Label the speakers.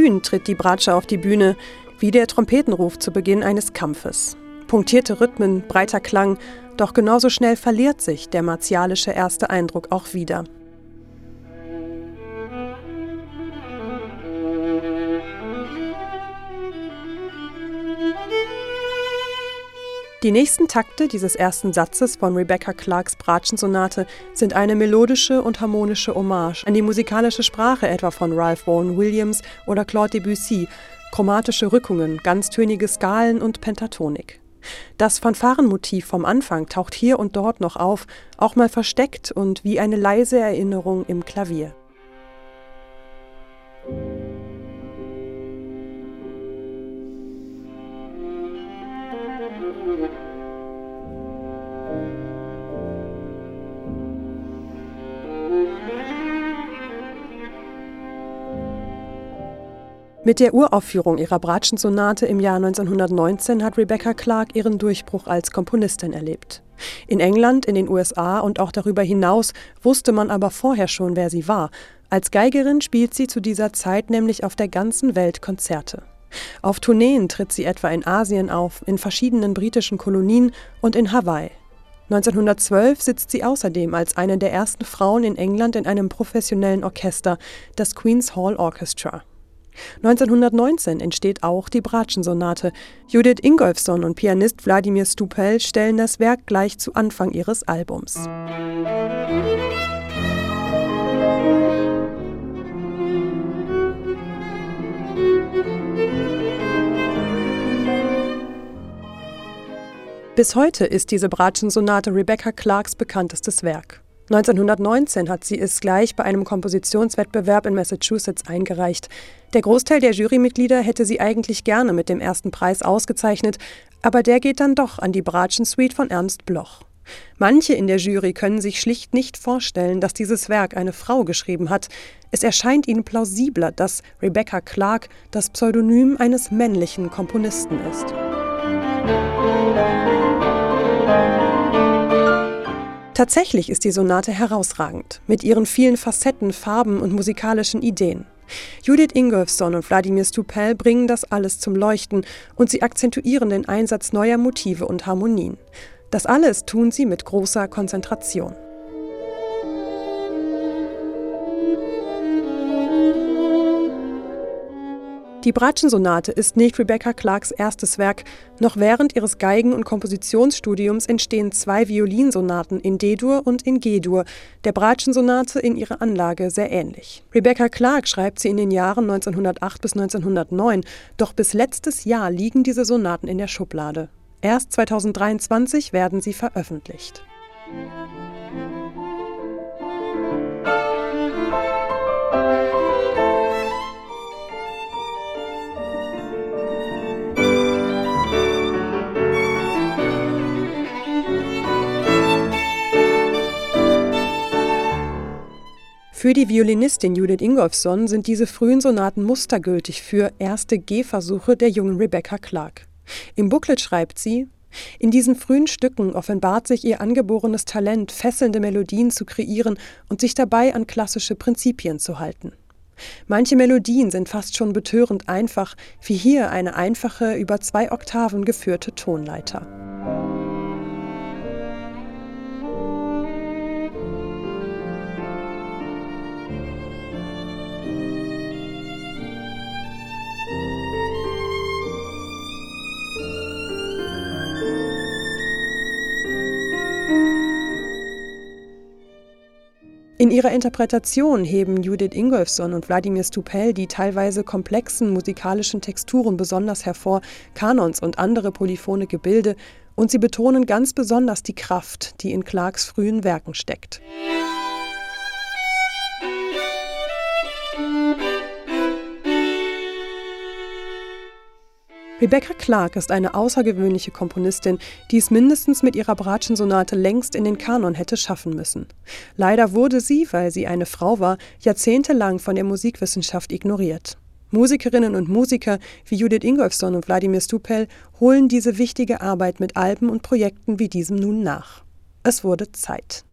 Speaker 1: kühn tritt die Bratsche auf die Bühne, wie der Trompetenruf zu Beginn eines Kampfes. Punktierte Rhythmen, breiter Klang, doch genauso schnell verliert sich der martialische erste Eindruck auch wieder. Die nächsten Takte dieses ersten Satzes von Rebecca Clarks Bratschensonate sind eine melodische und harmonische Hommage an die musikalische Sprache etwa von Ralph Vaughan Williams oder Claude Debussy, chromatische Rückungen, ganztönige Skalen und Pentatonik. Das Fanfarenmotiv vom Anfang taucht hier und dort noch auf, auch mal versteckt und wie eine leise Erinnerung im Klavier. Mit der Uraufführung ihrer Bratschensonate im Jahr 1919 hat Rebecca Clark ihren Durchbruch als Komponistin erlebt. In England, in den USA und auch darüber hinaus wusste man aber vorher schon, wer sie war. Als Geigerin spielt sie zu dieser Zeit nämlich auf der ganzen Welt Konzerte. Auf Tourneen tritt sie etwa in Asien auf, in verschiedenen britischen Kolonien und in Hawaii. 1912 sitzt sie außerdem als eine der ersten Frauen in England in einem professionellen Orchester, das Queen's Hall Orchestra. 1919 entsteht auch die Bratschensonate. Judith Ingolfsson und Pianist Wladimir Stupel stellen das Werk gleich zu Anfang ihres Albums. Bis heute ist diese Bratschensonate Rebecca Clarks bekanntestes Werk. 1919 hat sie es gleich bei einem Kompositionswettbewerb in Massachusetts eingereicht. Der Großteil der Jurymitglieder hätte sie eigentlich gerne mit dem ersten Preis ausgezeichnet, aber der geht dann doch an die Bratschen Suite von Ernst Bloch. Manche in der Jury können sich schlicht nicht vorstellen, dass dieses Werk eine Frau geschrieben hat. Es erscheint ihnen plausibler, dass Rebecca Clark das Pseudonym eines männlichen Komponisten ist. Tatsächlich ist die Sonate herausragend, mit ihren vielen Facetten, Farben und musikalischen Ideen. Judith Ingolfsson und Wladimir Stupel bringen das alles zum Leuchten und sie akzentuieren den Einsatz neuer Motive und Harmonien. Das alles tun sie mit großer Konzentration. Die Bratschensonate ist nicht Rebecca Clarks erstes Werk. Noch während ihres Geigen- und Kompositionsstudiums entstehen zwei Violinsonaten in D-Dur und in G-Dur, der Bratschensonate in ihrer Anlage sehr ähnlich. Rebecca Clark schreibt sie in den Jahren 1908 bis 1909, doch bis letztes Jahr liegen diese Sonaten in der Schublade. Erst 2023 werden sie veröffentlicht. Für die Violinistin Judith Ingolfsson sind diese frühen Sonaten mustergültig für erste Gehversuche der jungen Rebecca Clark. Im Booklet schreibt sie, in diesen frühen Stücken offenbart sich ihr angeborenes Talent, fesselnde Melodien zu kreieren und sich dabei an klassische Prinzipien zu halten. Manche Melodien sind fast schon betörend einfach, wie hier eine einfache, über zwei Oktaven geführte Tonleiter. In ihrer Interpretation heben Judith Ingolfsson und Wladimir Stupel die teilweise komplexen musikalischen Texturen besonders hervor, Kanons und andere polyphone Gebilde, und sie betonen ganz besonders die Kraft, die in Clarks frühen Werken steckt. Rebecca Clark ist eine außergewöhnliche Komponistin, die es mindestens mit ihrer Bratschensonate längst in den Kanon hätte schaffen müssen. Leider wurde sie, weil sie eine Frau war, jahrzehntelang von der Musikwissenschaft ignoriert. Musikerinnen und Musiker wie Judith Ingolfsson und Wladimir Stupel holen diese wichtige Arbeit mit Alben und Projekten wie diesem nun nach. Es wurde Zeit.